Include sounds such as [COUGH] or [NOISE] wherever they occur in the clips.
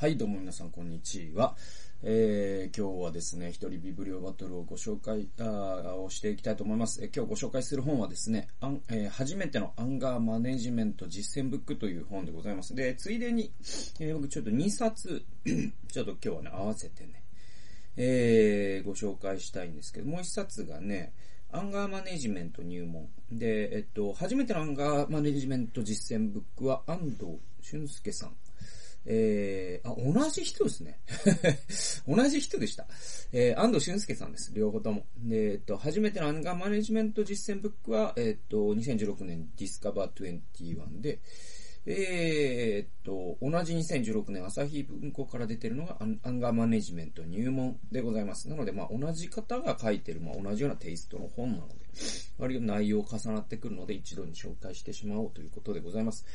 はい、どうも皆さん、こんにちは。えー、今日はですね、一人ビブリオバトルをご紹介あをしていきたいと思います。えー今日ご紹介する本はですね、アンえー初めてのアンガーマネジメント実践ブックという本でございます。で、ついでに、えー僕ちょっと2冊、[CLEARS THROAT] ちょっと今日はね、合わせてね、えー、ご紹介したいんですけど、もう1冊がね、アンガーマネジメント入門。で、えっと、初めてのアンガーマネジメント実践ブックは安藤俊介さん。えー、あ、同じ人ですね。[LAUGHS] 同じ人でした。えー、安藤俊介さんです。両方とも。で、えっと、初めてのアンガーマネジメント実践ブックは、えっと、2016年ディスカバー21で、えー、っと、同じ2016年朝日文庫から出てるのがアンガーマネジメント入門でございます。なので、まあ、同じ方が書いてる、まあ、同じようなテイストの本なので、割と内容重なってくるので、一度に紹介してしまおうということでございます。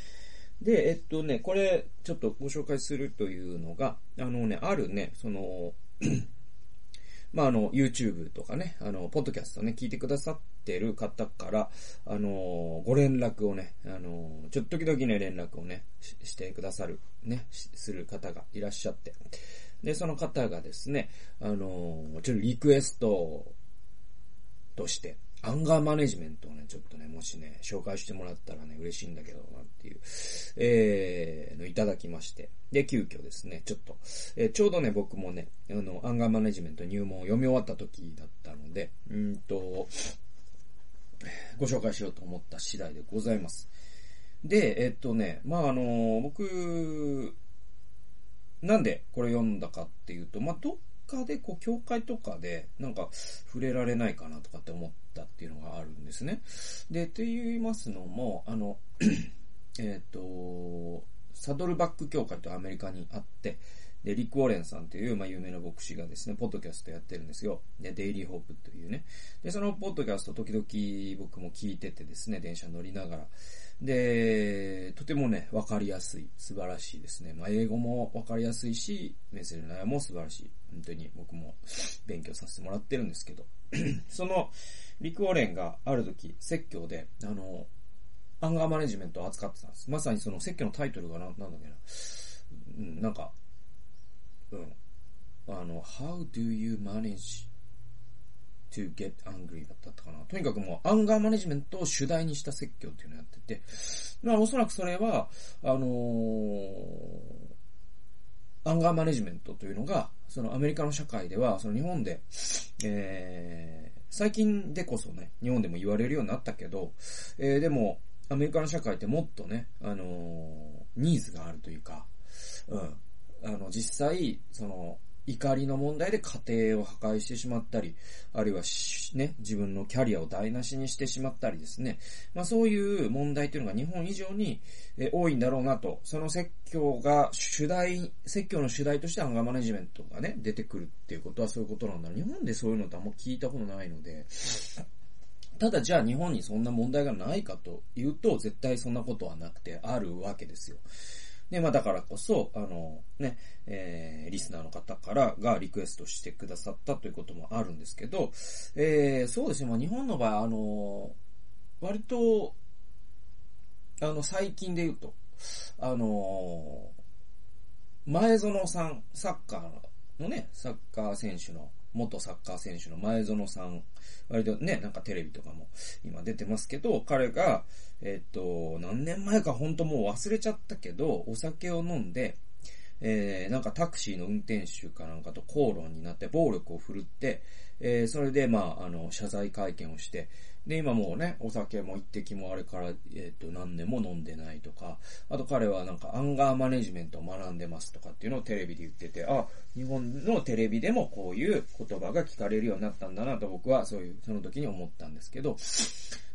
で、えっとね、これ、ちょっとご紹介するというのが、あのね、あるね、その、まあ、あの、YouTube とかね、あの、ポッドキャストね、聞いてくださってる方から、あの、ご連絡をね、あの、ちょっと時々ね、連絡をね、してくださる、ね、する方がいらっしゃって。で、その方がですね、あの、ちょっとリクエストとして、アンガーマネジメントをね、ちょっとね、もしね、紹介してもらったらね、嬉しいんだけどなっていう、えー、のいただきまして。で、急遽ですね、ちょっと、えーちょうどね、僕もね、あの、アンガーマネジメント入門を読み終わった時だったので、うんと、ご紹介しようと思った次第でございます。で、えっとね、まあ、あの、僕、なんでこれ読んだかっていうと、まあ、どっかで、こう、教会とかで、なんか、触れられないかなとかって思ったっていうのがあるんですね。で、と言いますのも、あの、[CLEARS THROAT] えっと、サドルバック教会とアメリカにあって、で、リック・ウォレンさんという、まあ、有名な牧師がですね、ポッドキャストやってるんですよ。で、デイリー・ホープというね。で、そのポッドキャスト時々僕も聞いててですね、電車乗りながら。で、とてもね、わかりやすい、素晴らしいですね。まあ、英語もわかりやすいし、メッセージの内容も素晴らしい。本当に僕も勉強させてもらってるんですけど。[CLEARS THROAT] その、リク・ウォレンがある時、説教で、あの、アンガーマネジメントを扱ってたんです。まさにその説教のタイトルがな、なんだっけな。うん、なんか、うん。あの、How do you manage to get angry だったかな。とにかくもう、アンガーマネジメントを主題にした説教っていうのをやってて、まあおそらくそれは、あのーアンガーマネジメントというのが、そのアメリカの社会では、その日本で、えー、最近でこそね、日本でも言われるようになったけど、えー、でも、アメリカの社会ってもっとね、あのーニーズがあるというか、うん。あの、実際、その、怒りの問題で家庭を破壊してしまったり、あるいはね、自分のキャリアを台無しにしてしまったりですね。まあそういう問題っていうのが日本以上に多いんだろうなと。その説教が主題、説教の主題としてアンガーマネジメントがね、出てくるっていうことはそういうことなんだ。日本でそういうのってあんま聞いたことないので、ただじゃあ日本にそんな問題がないかというと、絶対そんなことはなくてあるわけですよ。で、まあだからこそ、あの、ね、えー、リスナーの方からがリクエストしてくださったということもあるんですけど、えー、そうですね、まあ日本の場合、あの、割と、あの、最近で言うと、あの、前園さん、サッカーのね、サッカー選手の、元サッカー選手の前園さん、割とね、なんかテレビとかも今出てますけど、彼が、えっと、何年前か本当もう忘れちゃったけど、お酒を飲んで、えー、なんかタクシーの運転手かなんかと口論になって暴力を振るって、えー、それでまあ、あの、謝罪会見をして、で、今もうね、お酒も一滴もあれから、えっ、と、何年も飲んでないとか、あと彼はなんかアンガーマネジメントを学んでますとかっていうのをテレビで言ってて、あ、日本のテレビでもこういう言葉が聞かれるようになったんだなと僕はそういう、その時に思ったんですけど、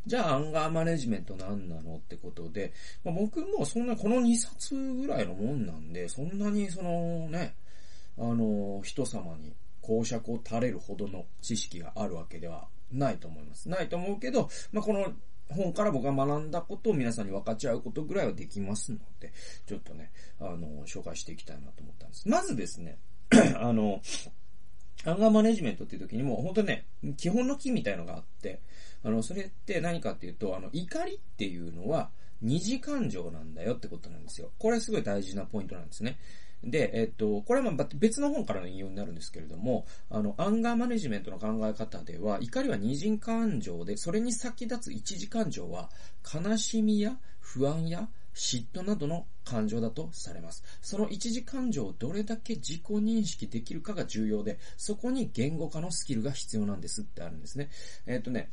じゃあ、アンガーマネジメント何なのってことで、まあ、僕もそんな、この2冊ぐらいのもんなんで、そんなにそのね、あの、人様に公爵を垂れるほどの知識があるわけではないと思います。ないと思うけど、まあ、この本から僕が学んだことを皆さんに分かち合うことぐらいはできますので、ちょっとね、あの、紹介していきたいなと思ったんです。まずですね、[CLEARS THROAT] あの、アンガーマネジメントっていう時にも、本当ね、基本の木みたいのがあって、あの、それって何かっていうと、あの、怒りっていうのは、二次感情なんだよってことなんですよ。これすごい大事なポイントなんですね。で、えっと、これは別の本からの引用になるんですけれども、あの、アンガーマネジメントの考え方では、怒りは二次感情で、それに先立つ一次感情は、悲しみや不安や嫉妬などの感情だとされます。その一時感情をどれだけ自己認識できるかが重要で、そこに言語化のスキルが必要なんですってあるんですね。えっ、とね、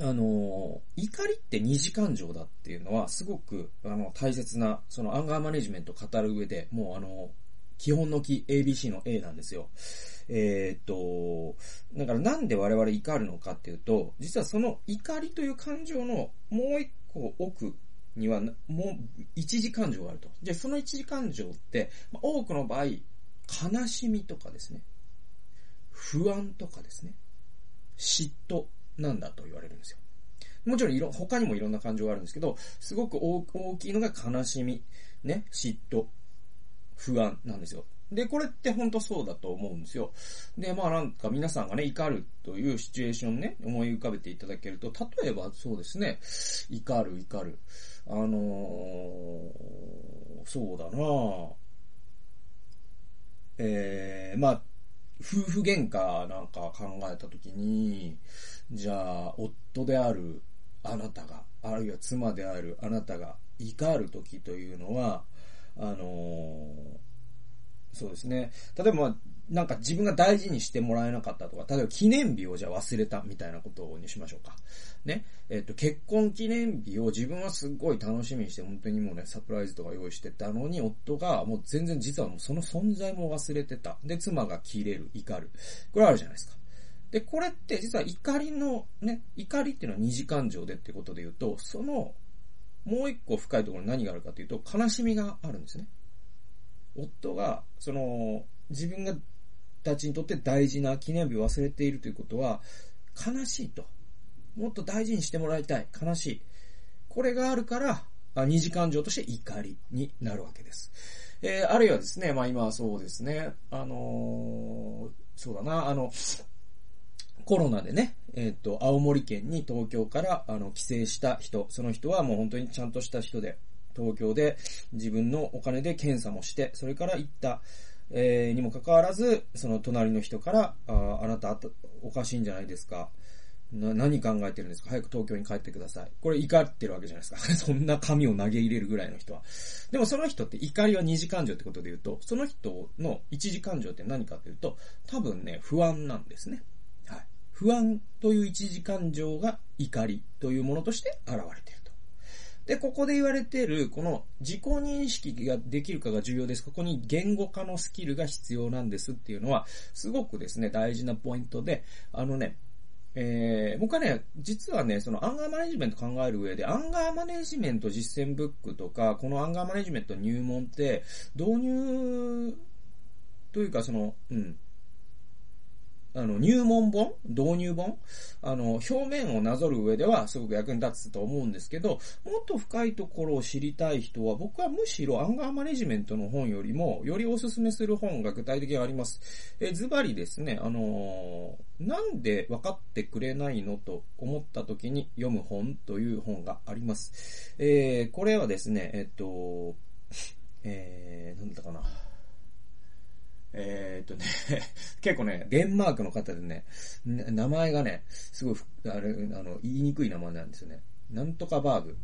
あの、怒りって二次感情だっていうのはすごく、あの、大切な、そのアンガーマネジメントを語る上で、もうあの、基本の木 ABC の A なんですよ。えー、っと、だからなんで我々怒るのかっていうと、実はその怒りという感情のもう一個奥には、もう一時感情があると。じゃあその一時感情って、多くの場合、悲しみとかですね、不安とかですね、嫉妬なんだと言われるんですよ。もちろんいろ、他にもいろんな感情があるんですけど、すごく大きいのが悲しみ、ね、嫉妬、不安なんですよ。で、これって本当そうだと思うんですよ。で、まあなんか皆さんがね、怒るというシチュエーションね、思い浮かべていただけると、例えばそうですね、怒る、怒る。あのー、そうだなえー、まあ、夫婦喧嘩なんか考えたときに、じゃあ、夫であるあなたが、あるいは妻であるあなたが怒るときというのは、あのーそうですね。例えば、なんか自分が大事にしてもらえなかったとか、例えば記念日をじゃあ忘れたみたいなことにしましょうか。ね。えっ、と、結婚記念日を自分はすっごい楽しみにして、本当にもうね、サプライズとか用意してたのに、夫がもう全然実はもうその存在も忘れてた。で、妻が切れる、怒る。これあるじゃないですか。で、これって実は怒りのね、怒りっていうのは二次感情でってことで言うと、その、もう一個深いところに何があるかというと、悲しみがあるんですね。夫が、その、自分がたちにとって大事な記念日を忘れているということは、悲しいと。もっと大事にしてもらいたい。悲しい。これがあるから、二次感情として怒りになるわけです。えー、あるいはですね、まあ今はそうですね、あのー、そうだな、あの、コロナでね、えっ、ー、と、青森県に東京から、あの、帰省した人、その人はもう本当にちゃんとした人で、東京で自分のお金で検査もして、それから行った、えー、にもかかわらず、その隣の人から、ああなたおかしいんじゃないですか。な、何考えてるんですか？早く東京に帰ってください。これ怒ってるわけじゃないですか。[LAUGHS] そんな紙を投げ入れるぐらいの人は。でもその人って怒りは二次感情ってことで言うと、その人の一次感情って何かっていうと、多分ね、不安なんですね。はい。不安という一次感情が怒りというものとして現れてる。で、ここで言われている、この自己認識ができるかが重要です。ここに言語化のスキルが必要なんですっていうのは、すごくですね、大事なポイントで、あのね、えー、僕はね、実はね、そのアンガーマネジメント考える上で、アンガーマネジメント実践ブックとか、このアンガーマネジメント入門って、導入というかその、うん、あの、入門本？導入本？あの、表面をなぞる上ではすごく役に立つと思うんですけど、もっと深いところを知りたい人は、僕はむしろアンガーマネジメントの本よりも、よりおすすめする本が具体的にあります。え、ズバリですね、あのー、なんで分かってくれないのと思った時に読む本という本があります。えー、これはですね、えっと、えー、なんだかな。えー、っとね、[LAUGHS] 結構ね、デンマークの方でね、名前がね、すごい、あれ、あの、言いにくい名前なんですよね。なんとかバーグ。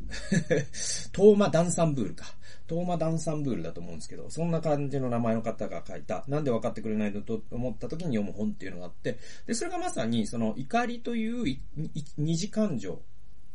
[LAUGHS] トーマ・ダンサンブールか。トーマ・ダンサンブールだと思うんですけど、そんな感じの名前の方が書いた、なんで分かってくれないのと思った時に読む本っていうのがあって、で、それがまさに、その怒りという二次感情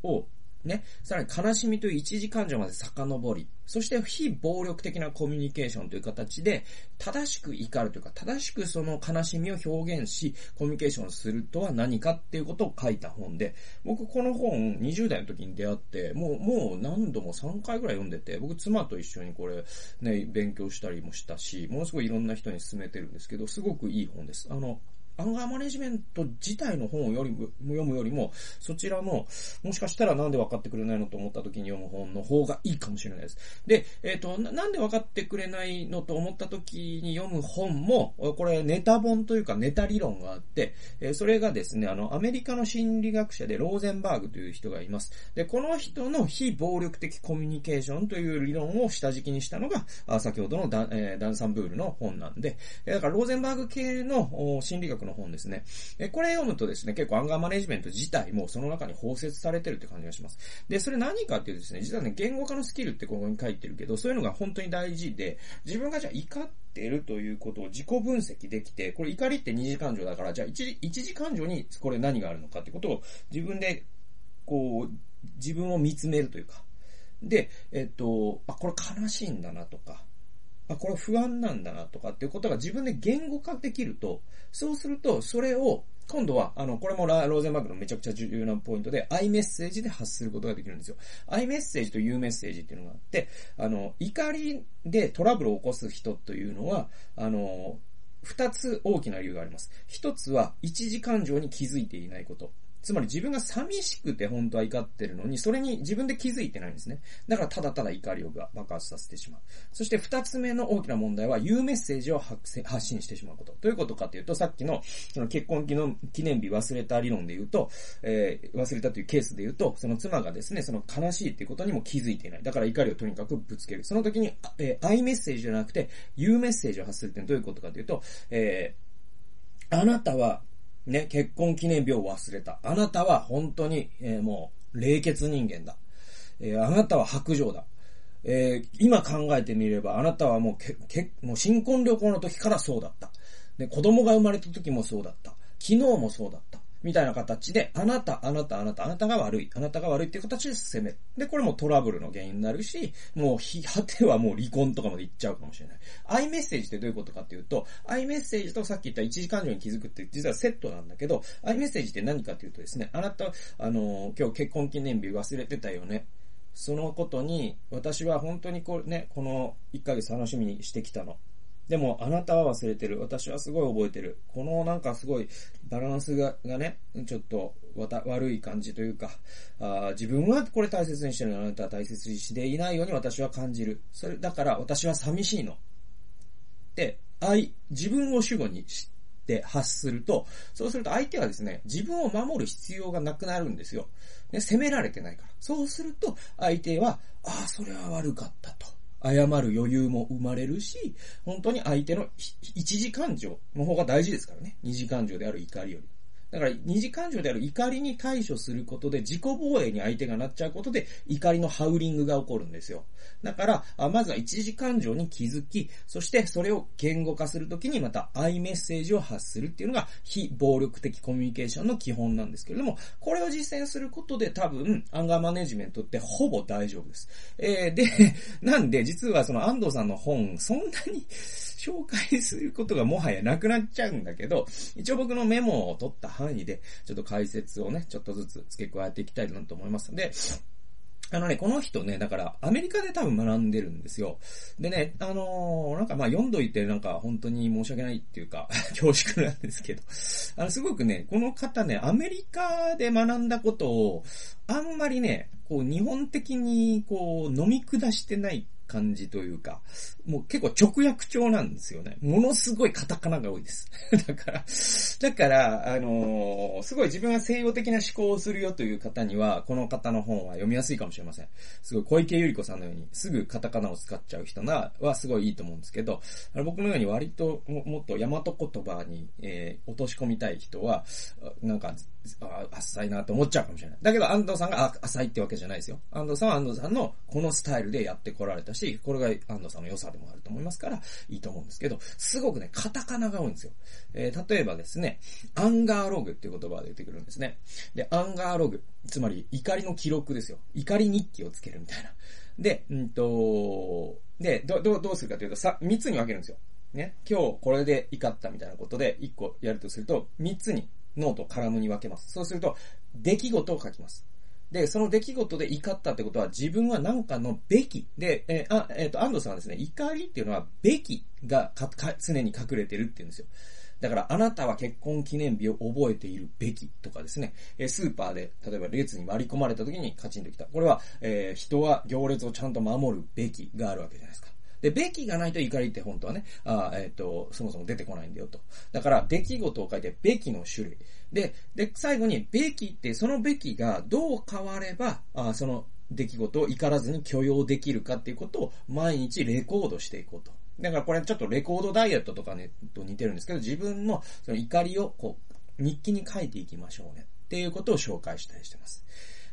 をね、さらに悲しみという一時感情まで遡り、そして非暴力的なコミュニケーションという形で、正しく怒るというか、正しくその悲しみを表現し、コミュニケーションするとは何かっていうことを書いた本で、僕この本20代の時に出会って、もう、もう何度も3回ぐらい読んでて、僕妻と一緒にこれね、勉強したりもしたし、ものすごいいろんな人に勧めてるんですけど、すごくいい本です。あの、アンガーマネジメント自体の本をよりも読むよりも、そちらの、もしかしたらなんで分かってくれないのと思った時に読む本の方がいいかもしれないです。で、えっ、ー、とな、なんで分かってくれないのと思った時に読む本も、これネタ本というかネタ理論があって、えー、それがですね、あの、アメリカの心理学者でローゼンバーグという人がいます。で、この人の非暴力的コミュニケーションという理論を下敷きにしたのが、あ先ほどのダ,、えー、ダンサンブールの本なんで、だからローゼンバーグ系の心理学のの本ですね。えこれ読むとですね、結構アンガーマネジメント自体もその中に包摂されてるって感じがします。で、それ何かっていうとですね、実はね、言語化のスキルってここに書いてるけど、そういうのが本当に大事で、自分がじゃあ怒ってるということを自己分析できて、これ怒りって二次感情だから、じゃあ一時一次感情にこれ何があるのかってことを自分で、こう、自分を見つめるというか、で、えっと、あ、これ悲しいんだなとか、あ、これ不安なんだなとかっていうことが自分で言語化できると、そうすると、それを、今度は、あの、これもローゼンバーグのめちゃくちゃ重要なポイントで、アイメッセージで発することができるんですよ。アイメッセージというメッセージっていうのがあって、あの、怒りでトラブルを起こす人というのは、あの、二つ大きな理由があります。一つは、一時感情に気づいていないこと。つまり自分が寂しくて本当は怒ってるのに、それに自分で気づいてないんですね。だからただただ怒りを爆発させてしまう。そして二つ目の大きな問題は、言うメッセージを発信してしまうこと。どういうことかというと、さっきの、その結婚記念日忘れた理論で言うと、えー、忘れたというケースで言うと、その妻がですね、その悲しいっていうことにも気づいていない。だから怒りをとにかくぶつける。その時に、えー、愛メッセージじゃなくて、言うメッセージを発するってどういうことかというと、えー、あなたはね、結婚記念日を忘れた。あなたは本当に、えー、もう、冷血人間だ。えー、あなたは白状だ。えー、今考えてみれば、あなたはもうけ、け、もう新婚旅行の時からそうだった。ね、子供が生まれた時もそうだった。昨日もそうだった。みたいな形で、あなた、あなた、あなた、あなたが悪い、あなたが悪いっていう形で責める。で、これもトラブルの原因になるし、もう、果てはもう離婚とかまで行っちゃうかもしれない。アイメッセージってどういうことかっていうと、アイメッセージとさっき言った一時感情に気づくって実はセットなんだけど、アイメッセージって何かっていうとですね、あなた、あの、今日結婚記念日忘れてたよね。そのことに、私は本当にこうね、この1ヶ月楽しみにしてきたの。でも、あなたは忘れてる。私はすごい覚えてる。このなんかすごいバランスががね、ちょっとわた悪い感じというか、あ自分はこれ大切にしてるのあなたは大切にしていないように私は感じる。それ、だから私は寂しいの。で、愛、自分を主語にして発すると、そうすると相手はですね、自分を守る必要がなくなるんですよ。ね、責められてないから。そうすると、相手は、ああ、それは悪かったと。謝る余裕も生まれるし、本当に相手の一時感情の方が大事ですからね。二次感情である怒りより。だから、二次感情である怒りに対処することで、自己防衛に相手がなっちゃうことで、怒りのハウリングが起こるんですよ。だから、まずは一時感情に気づき、そしてそれを言語化するときにまた愛メッセージを発するっていうのが、非暴力的コミュニケーションの基本なんですけれども、これを実践することで多分、アンガーマネジメントってほぼ大丈夫です。えー、で、なんで、実はその安藤さんの本、そんなに紹介することがもはやなくなっちゃうんだけど、一応僕のメモを取った範囲で、ちょっと解説をね、ちょっとずつ付け加えていきたいなと思いますので、あのね、この人ね、だから、アメリカで多分学んでるんですよ。でね、あのー、なんかまあ読んどいてなんか本当に申し訳ないっていうか、[LAUGHS] 恐縮なんですけど、あの、すごくね、この方ね、アメリカで学んだことを、あんまりね、こう、日本的にこう、飲み下してない感じというか、もう結構直訳調なんですよね。ものすごいカタカナが多いです。[LAUGHS] だから、だから、あのー、すごい自分が西洋的な思考をするよという方には、この方の本は読みやすいかもしれません。すごい小池百合子さんのように、すぐカタカナを使っちゃう人な、はすごいいいと思うんですけど、僕のように割ともっと大和言葉に、えー、落とし込みたい人は、なんか、あ浅いなと思っちゃうかもしれない。だけど安藤さんが浅いってわけじゃないですよ。安藤さんは安藤さんのこのスタイルでやってこられたし、しこれが安藤さんの良さでもあると思いますから、いいと思うんですけど、すごくね、カタカナが多いんですよ。えー、例えばですね、アンガーログっていう言葉が出てくるんですね。で、アンガーログ、つまり怒りの記録ですよ。怒り日記をつけるみたいな。で、うんと、で、ど、ど、どうするかというと、さ、三つに分けるんですよ。ね。今日これで怒ったみたいなことで、一個やるとすると、三つにノート、カラムに分けます。そうすると、出来事を書きます。で、その出来事で怒ったってことは自分は何かのべき。で、えー、あ、えっ、ー、と、安藤さんはですね、怒りっていうのはべきがかか常に隠れてるっていうんですよ。だからあなたは結婚記念日を覚えているべきとかですね、えスーパーで例えば列に割り込まれた時にカチンときた。これは、えー、人は行列をちゃんと守るべきがあるわけじゃないですか。で、べきがないと怒りって本当はね、あえっ、ー、と、そもそも出てこないんだよと。だから、出来事を書いて、べきの種類。で、で、最後に、べきって、そのべきがどう変われば、あその出来事を怒らずに許容できるかっていうことを毎日レコードしていこうと。だからこれちょっとレコードダイエットとかね、と似てるんですけど、自分のその怒りをこう、日記に書いていきましょうね。っていうことを紹介したりしてます。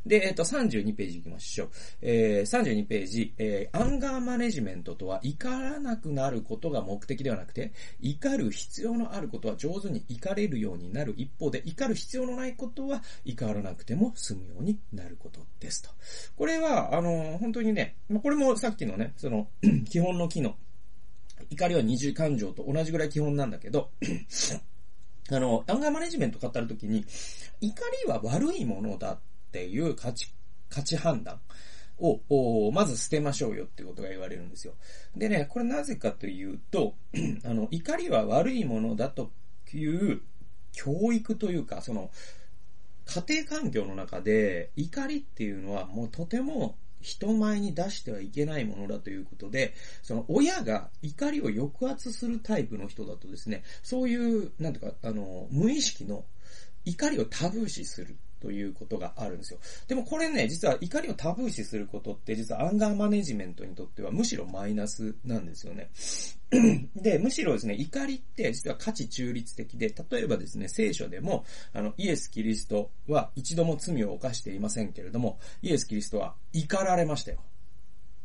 で、えっ、と、32ページ行きましょう。えー、32ページ、えー、アンガーマネジメントとは怒らなくなることが目的ではなくて、怒る必要のあることは上手に怒れるようになる一方で、怒る必要のないことは怒らなくても済むようになることですと。これは、あの、本当にね、これもさっきのね、その、[CLEARS THROAT] 基本の機能。怒りは二重感情と同じぐらい基本なんだけど、あの、アンガーマネジメント語るときに、怒りは悪いものだっっていう価値、価値判断を、まず捨てましょうよってことが言われるんですよ。でね、これなぜかというと、[CLEARS THROAT] あの、怒りは悪いものだという教育というか、その、家庭環境の中で怒りっていうのはもうとても人前に出してはいけないものだということで、その親が怒りを抑圧するタイプの人だとですね、そういう、なんていうか、あの、無意識の怒りをタブー視するということがあるんですよ。でもこれね、実は怒りをタブー視することって実はアンガーマネジメントにとってはむしろマイナスなんですよね。[CLEARS THROAT] で、むしろですね、怒りって実は価値中立的で、例えばですね、聖書でも、あの、イエス・キリストは一度も罪を犯していませんけれども、イエス・キリストは怒られましたよ。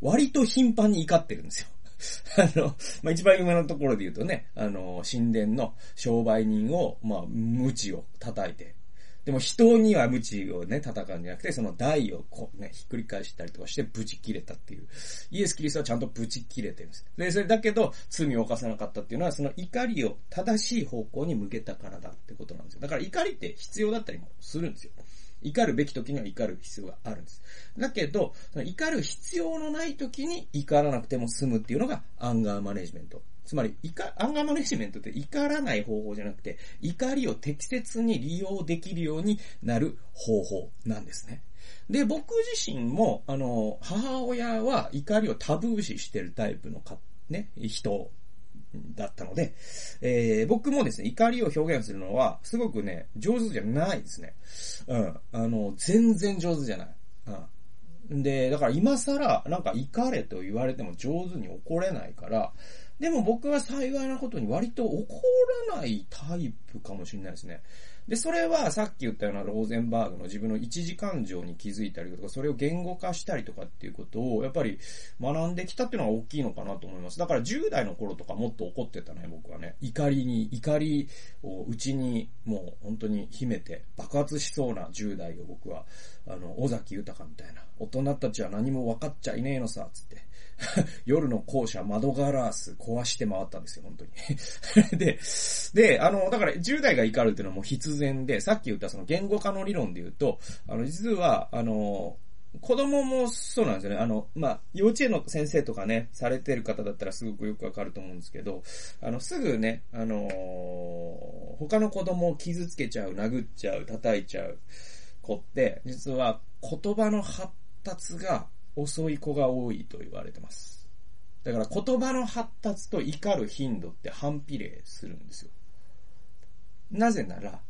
割と頻繁に怒ってるんですよ。[LAUGHS] あの、まあ、一番有名なところで言うとね、あの、神殿の商売人を、まあ、無知を叩いて、でも人には無知をね、戦うんじゃなくて、その台をこうね、ひっくり返したりとかしてブチ切れたっていう。イエス・キリストはちゃんとブチ切れてるんです。で、それだけど、罪を犯さなかったっていうのは、その怒りを正しい方向に向けたからだってことなんですよ。だから怒りって必要だったりもするんですよ。怒るべき時には怒る必要があるんです。だけど、怒る必要のない時に怒らなくても済むっていうのがアンガーマネジメントつまり、いかアンガーマネジメントって怒らない方法じゃなくて、怒りを適切に利用できるようになる方法なんですね。で、僕自身も、あの、母親は怒りをタブー視してるタイプのか、ね、人だったので、えー、僕もですね、怒りを表現するのは、すごくね、上手じゃないですね。うん。あの、全然上手じゃない。うん。で、だから今更、なんか怒れと言われても上手に怒れないから、でも僕は幸いなことに割と怒らないタイプかもしれないですね。で、それはさっき言ったようなローゼンバーグの自分の一時感情に気づいたりとか、それを言語化したりとかっていうことを、やっぱり学んできたっていうのが大きいのかなと思います。だから10代の頃とかもっと怒ってたね、僕はね。怒りに、怒りを内にもう本当に秘めて爆発しそうな10代を僕は、あの、尾崎豊みたいな。大人たちは何も分かっちゃいねえのさ、つって。[LAUGHS] 夜の校舎、窓ガラス壊して回ったんですよ、本当に。[LAUGHS] で、で、あの、だから10代が怒るっていうのはもう必然で、さっき言ったその言語化の理論で言うと、あの、実は、あの、子供もそうなんですよね。あの、まあ、幼稚園の先生とかね、されてる方だったらすごくよくわかると思うんですけど、あの、すぐね、あのー、他の子供を傷つけちゃう、殴っちゃう、叩いちゃう子って、実は言葉の発達が遅い子が多いと言われてます。だから言葉の発達と怒る頻度って反比例するんですよ。なぜなら、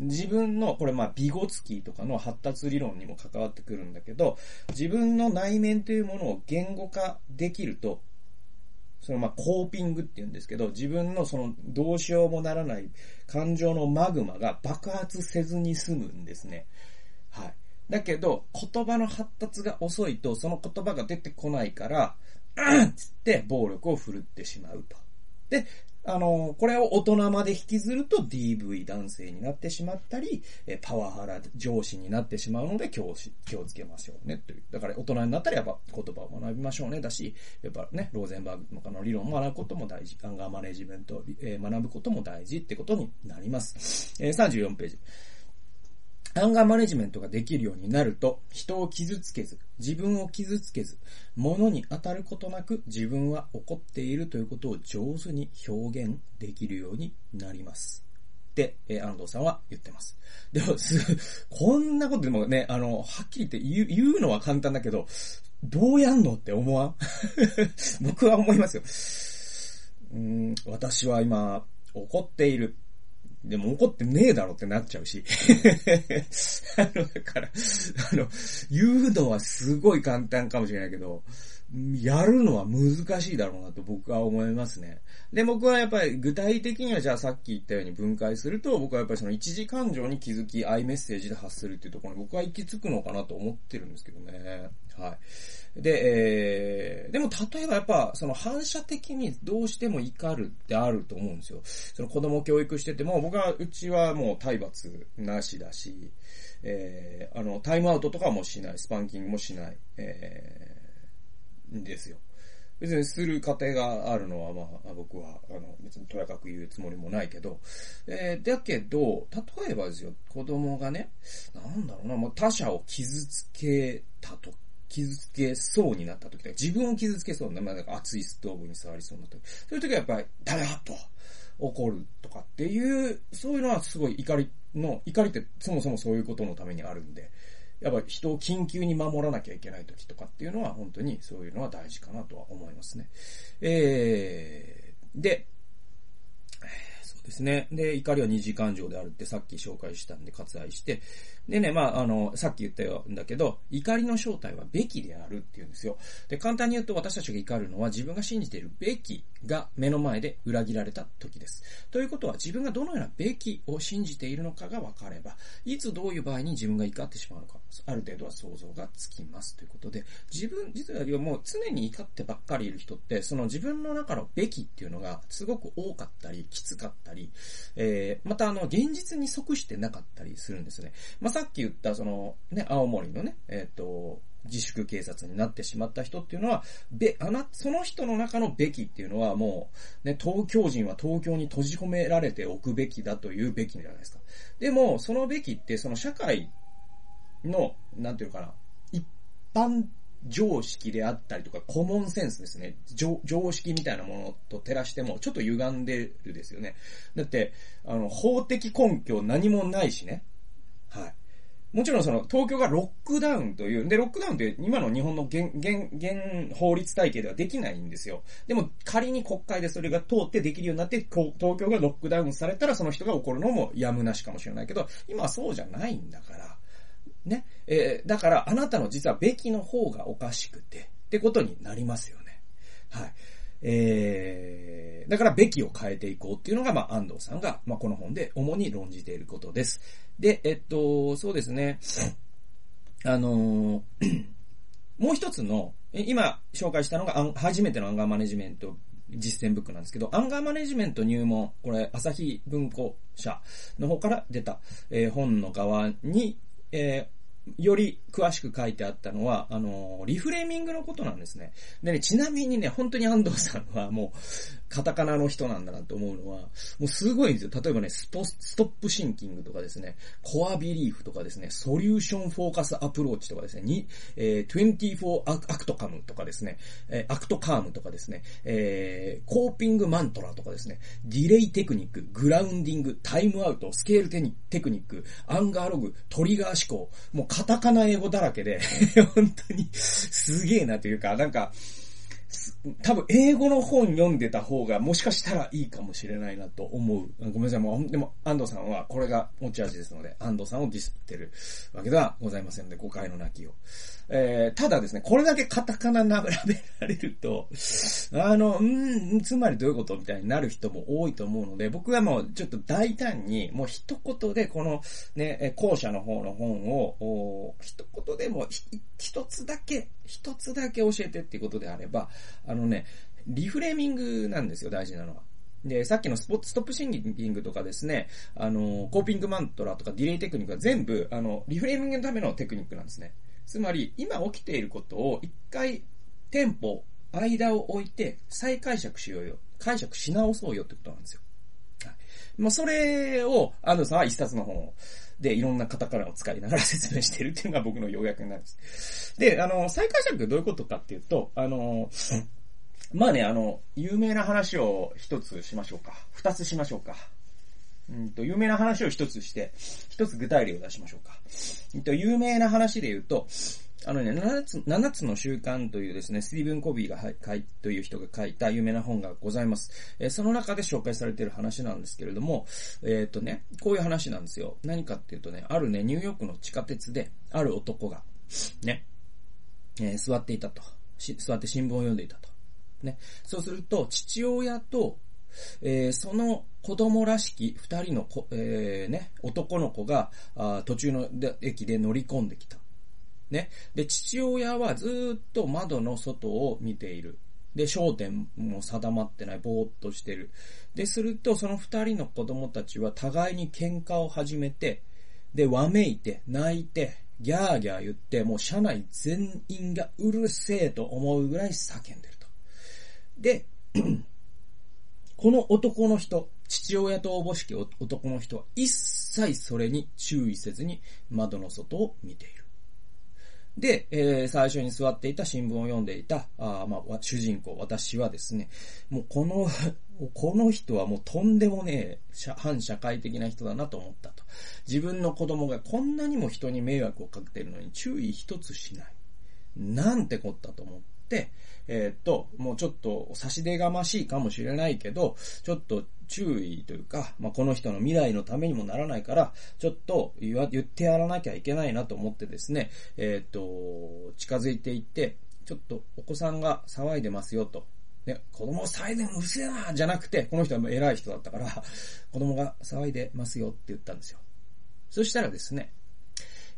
自分の、これまあ、ビゴツキーとかの発達理論にも関わってくるんだけど、自分の内面というものを言語化できると、そのまあ、コーピングって言うんですけど、自分のそのどうしようもならない感情のマグマが爆発せずに済むんですね。はい。だけど、言葉の発達が遅いと、その言葉が出てこないから、うんっつって暴力を振るってしまうと。で、あの、これを大人まで引きずると DV 男性になってしまったり、えパワハラ上司になってしまうので気を気をつけましょうねという。だから大人になったらやっぱ言葉を学びましょうねだし、やっぱね、ローゼンバーグとかの理論を学ぶことも大事。アンガーマネジメント、え、学ぶことも大事ってことになります。え、34ページ。アンガーマネジメントができるようになると、人を傷つけず、自分を傷つけず、物に当たることなく自分は怒っているということを上手に表現できるようになります。って、え、安藤さんは言ってます。でも、す、[LAUGHS] こんなことでもね、あの、はっきり言って言う言うのは簡単だけど、どうやんのって思わん？[LAUGHS] 僕は思いますよ。うん、私は今、怒っている。でも怒ってねえだろってなっちゃうし。[LAUGHS] あの、だから、あの、言うのはすごい簡単かもしれないけど、やるのは難しいだろうなと僕は思いますね。で、僕はやっぱり具体的にはじゃあさっき言ったように分解すると、僕はやっぱりその一時感情に気づき、アイメッセージで発するっていうところに僕は行き着くのかなと思ってるんですけどね。はい。で、えー、でも例えばやっぱその反射的にどうしても怒るってあると思うんですよ。その子供教育してても、僕は、うちはもう体罰なしだし、えー、あの、タイムアウトとかもしない、スパンキングもしない、えーんですよ。別にする過程があるのは、まあ、僕は、あの、別にとやかく言うつもりもないけど、えー、だけど、例えばですよ、子供がね、なんだろうな、まあ、他者を傷つけたと、傷つけそうになった時とか自分を傷つけそうな、まあ、なんか熱いストーブに触りそうになった時、そういう時はやっぱり、誰だと、怒るとかっていう、そういうのはすごい怒りの、怒りってそもそもそういうことのためにあるんで、やっぱ人を緊急に守らなきゃいけない時とかっていうのは本当にそういうのは大事かなとは思いますね。えー、で、そうですね。で、怒りは二次感情であるってさっき紹介したんで割愛して、でね、まあ、あの、さっき言ったようんだけど、怒りの正体はべきであるっていうんですよ。で、簡単に言うと私たちが怒るのは自分が信じているべきが目の前で裏切られた時です。ということは自分がどのようなべきを信じているのかが分かれば、いつどういう場合に自分が怒ってしまうのか、ある程度は想像がつきますということで、自分、実はもう常に怒ってばっかりいる人って、その自分の中のべきっていうのがすごく多かったり、きつかったり、えー、またあの、現実に即してなかったりするんですね。まあ、さっき言ったその、ね、青森のね、えっ、ー、と、自粛警察になってしまった人っていうのは、べ、あな、その人の中のべきっていうのはもう、ね、東京人は東京に閉じ込められておくべきだというべきじゃないですか。でも、そのべきってその社会の、なんていうかな、一般常識であったりとか、コモンセンスですね。常常識みたいなものと照らしても、ちょっと歪んでるですよね。だって、あの、法的根拠何もないしね。はい。もちろんその、東京がロックダウンという、で、ロックダウンって今の日本の現、現、現法律体系ではできないんですよ。でも、仮に国会でそれが通ってできるようになって、東京がロックダウンされたらその人が怒るのもやむなしかもしれないけど、今はそうじゃないんだから。ね。えー、だから、あなたの実はべきの方がおかしくて、ってことになりますよね。はい。えー、だからべきを変えていこうっていうのが、まあ、安藤さんが、まあ、この本で主に論じていることです。で、えっと、そうですね。あのー、[CLEARS THROAT] もう一つの、今紹介したのが、初めてのアンガーマネジメント実践ブックなんですけど、アンガーマネジメント入門、これ、朝日文庫社の方から出た、えー、本の側に、えーより詳しく書いてあったのは、あの、リフレーミングのことなんですね。でね、ちなみにね、本当に安藤さんはもう、カタカナの人なんだなって思うのは、もうすごいんですよ。例えばね、ストストップシンキングとかですね、コアビリーフとかですね、ソリューションフォーカスアプローチとかですね、に、えー、24アクトカムとかですね、えー、アクトカームとかですね、えー、コーピングマントラとかですね、ディレイテクニック、グラウンディング、タイムアウト、スケールテニテクニック、アンガーログ、トリガー思考、もうカタカナ英語だらけで [LAUGHS] 本当にすげえなというか、なんか、多分英語の本読んでた方がもしかしたらいいかもしれないなと思う。ごめんなさい。もう、でも安藤さんはこれが持ち味ですので、安藤さんをディスってるわけではございませんので、誤解のなきよう。えー、ただですね、これだけカタカナ並べられると、あの、んつまりどういうことみたいになる人も多いと思うので、僕はもうちょっと大胆に、もう一言でこのね、後者の方の本を、一言でも一つだけ、一つだけ教えてっていうことであれば、あのね、リフレーミングなんですよ、大事なのは。で、さっきのスポッストップシンキングとかですね、あの、コーピングマントラとかディレイテクニックは全部、あの、リフレーミングのためのテクニックなんですね。つまり、今起きていることを一回、テンポ、間を置いて再解釈しようよ。解釈し直そうよってことなんですよ。はい。もうそれを、安藤さんは一冊の本を、で、いろんなカタカナを使いながら [LAUGHS] 説明してるっていうのが僕の要約になるんです。で、あの、再解釈どういうことかっていうと、あの、まあね、あの、有名な話を一つしましょうか。二つしましょうか。うんと、有名な話を一つして、一つ具体例を出しましょうか。うんと、有名な話で言うと、あのね、7つ、7つの習慣というですね、スティーブン・コビーが書い、という人が書いた有名な本がございます。えー、その中で紹介されている話なんですけれども、えっ、とね、こういう話なんですよ。何かっていうとね、あるね、ニューヨークの地下鉄で、ある男が、ね、えー、座っていたと。座って新聞を読んでいたと。ね。そうすると、父親と、えー、その子供らしき二人の子、えー、ね、男の子が、あ途中の駅で乗り込んできた。ね。で、父親はずっと窓の外を見ている。で、焦点も定まってない、ぼーっとしてる。で、すると、その二人の子供たちは互いに喧嘩を始めて、で、わめいて、泣いて、ギャーギャー言って、もう車内全員がうるせえと思うぐらい叫んでる。で、[CLEARS THROAT] この男の人、父親とおぼしき男の人は一切それに注意せずに窓の外を見ている。で、えー、最初に座っていた新聞を読んでいた、あまあ、主人公、私はですね、もうこの [LAUGHS] この人はもうとんでもねえ、反社会的な人だなと思ったと。自分の子供がこんなにも人に迷惑をかけてるのに注意一つしない。なんてこったと思っ、え、っと、もうちょっと差し出がましいかもしれないけど、ちょっと注意というか、まあ、この人の未来のためにもならないから、ちょっと言わ言ってやらなきゃいけないなと思ってですね、え、っと、近づいていって、ちょっとお子さんが騒いでますよと。ね、子供騒いでもうるせえなじゃなくて、この人は偉い人だったから、子供が騒いでますよって言ったんですよ。そしたらですね、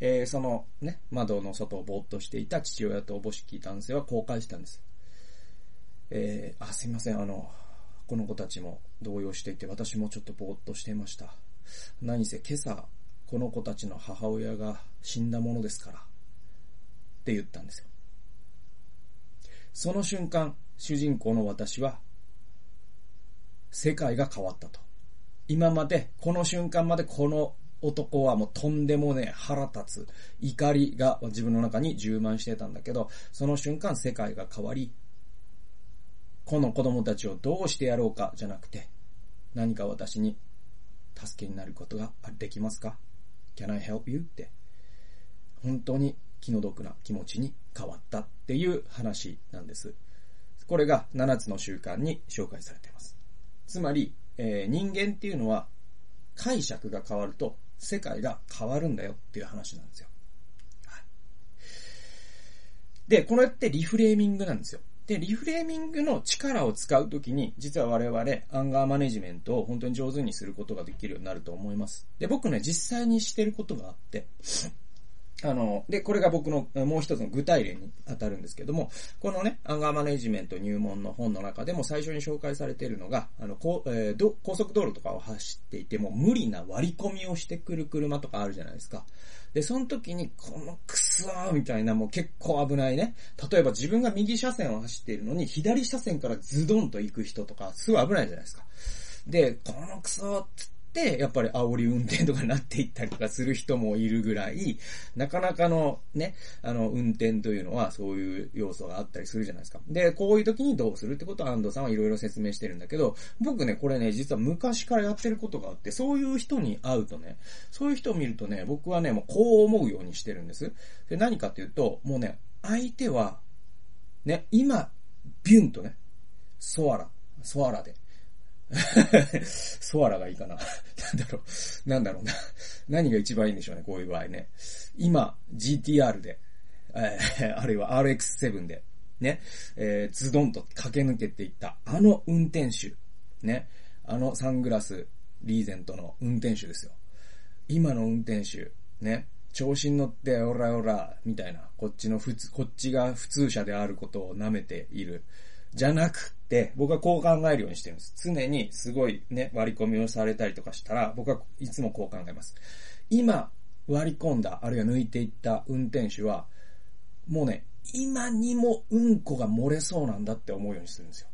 えー、そのね、窓の外をぼーっとしていた父親とおぼしき男性は公開したんです。えー、あ、すいません、あの、この子たちも動揺していて、私もちょっとぼーっとしていました。何せ今朝、この子たちの母親が死んだものですから。って言ったんですよ。その瞬間、主人公の私は、世界が変わったと。今まで、この瞬間までこの男はもうとんでもねえ腹立つ、怒りが自分の中に充満してたんだけど、その瞬間世界が変わり、この子供たちをどうしてやろうかじゃなくて、何か私に助けになることができますか ?Can I help you? って、本当に気の毒な気持ちに変わったっていう話なんです。これが7つの習慣に紹介されています。つまり、えー、人間っていうのは解釈が変わると世界が変わるんだよっていう話なんですよ。はい、で、これってリフレーミングなんですよ。で、リフレーミングの力を使うときに、実は我々、アンガーマネジメントを本当に上手にすることができるようになると思います。で、僕ね、実際にしてることがあって、あの、で、これが僕のもう一つの具体例に当たるんですけども、このね、アンガーマネジメント入門の本の中でも最初に紹介されているのが、あの、こえー、高速道路とかを走っていても無理な割り込みをしてくる車とかあるじゃないですか。で、その時に、このクソーみたいなもう結構危ないね。例えば自分が右車線を走っているのに、左車線からズドンと行く人とか、すごい危ないじゃないですか。で、このクソーつっ、やっぱり煽り運転とかになっていったりとかする人もいるぐらい、なかなかのね、あの、運転というのはそういう要素があったりするじゃないですか。で、こういう時にどうするってことは安藤さんはいろいろ説明してるんだけど、僕ね、これね、実は昔からやってることがあって、そういう人に会うとね、そういう人を見るとね、僕はね、もうこう思うようにしてるんです。で、何かっていうと、もうね、相手は、ね、今、ビュンとね、ソアラ、ソアラで、[LAUGHS] ソアラがいいかな。なんだろう。なんだろうな。何が一番いいんでしょうね、こういう場合ね。今、GTR で、えー、[LAUGHS] あるいは RX7 で、ね、えー、ズドンと駆け抜けていった、あの運転手、ね、あのサングラス、リーゼントの運転手ですよ。今の運転手、ね、調子に乗って、オラオラ、みたいな、こっちの普通、こっちが普通車であることを舐めている。じゃなくて、僕はこう考えるようにしてるんです。常にすごいね、割り込みをされたりとかしたら、僕はいつもこう考えます。今、割り込んだ、あるいは抜いていった運転手は、もうね、今にもうんこが漏れそうなんだって思うようにするんですよ。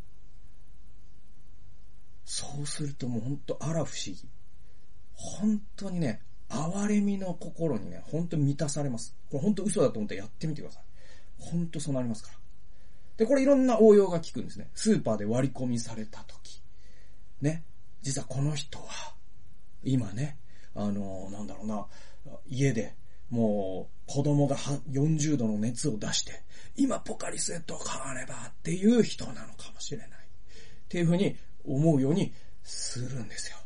そうするともうほんとあら不思議。本当にね、哀れみの心にね、本当に満たされます。これ本当嘘だと思ってやってみてください。本当そうなりますから。で、これいろんな応用が効くんですね。スーパーで割り込みされた時。ね。実はこの人は、今ね、あのー、なんだろうな、家で、もう、子供が40度の熱を出して、今ポカリスエットを買わねばっていう人なのかもしれない。っていうふうに思うようにするんですよ。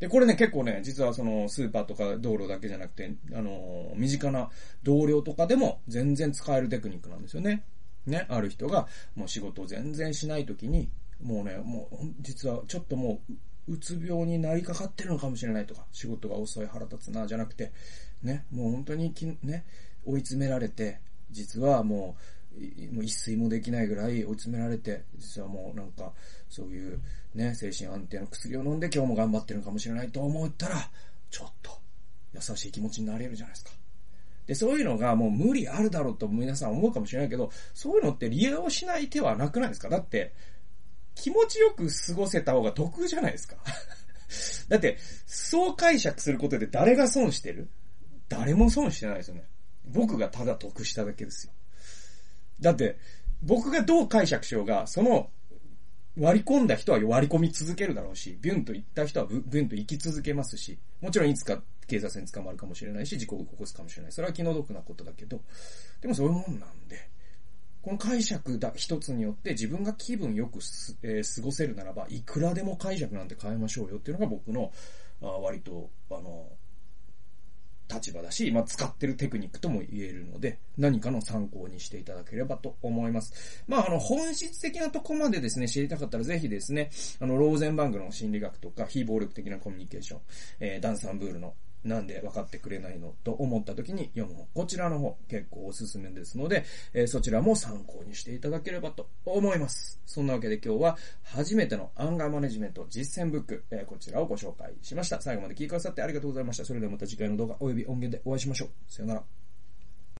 で、これね、結構ね、実はそのスーパーとか道路だけじゃなくて、あのー、身近な同僚とかでも全然使えるテクニックなんですよね。ね、ある人がもう仕事を全然しないときに、もうね、もう実はちょっともう、うつ病になりかかってるのかもしれないとか、仕事が遅い腹立つな、じゃなくて、ね、もう本当にき、ね、追い詰められて、実はもう、もう一睡もできないぐらい追い詰められて、実はもうなんか、そういうね、精神安定の薬を飲んで今日も頑張ってるのかもしれないと思ったら、ちょっと優しい気持ちになれるじゃないですか。で、そういうのがもう無理あるだろうと皆さん思うかもしれないけど、そういうのって利用しない手はなくないですか？だって、気持ちよく過ごせた方が得じゃないですか？[LAUGHS] だって、そう解釈することで誰が損してる？誰も損してないですよね。僕がただ得しただけですよ。だって、僕がどう解釈しようが、その、割り込んだ人は割り込み続けるだろうし、ビュンと行った人はビュンと行き続けますし、もちろんいつか警察に捕まるかもしれないし、事故を起こすかもしれない。それは気の毒なことだけど、でもそういうもんなんで、この解釈だ、一つによって自分が気分よくす、えー、過ごせるならば、いくらでも解釈なんて変えましょうよっていうのが僕の、あ割と、あの、立場だし、まあ、使ってるテクニックとも言えるので、何かの参考にしていただければと思います。まあ、あの、本質的なとこまでですね、知りたかったらぜひですね、あの、ローゼンバングの心理学とか、非暴力的なコミュニケーション、えー、ダンサンブールのなんで分かってくれないのと思った時に読む本。こちらの方結構おすすめですので、えー、そちらも参考にしていただければと思います。そんなわけで今日は初めてのアンガーマネジメント実践ブック、えー、こちらをご紹介しました。最後まで聞いてくださってありがとうございました。それではまた次回の動画及び音源でお会いしましょう。さよなら。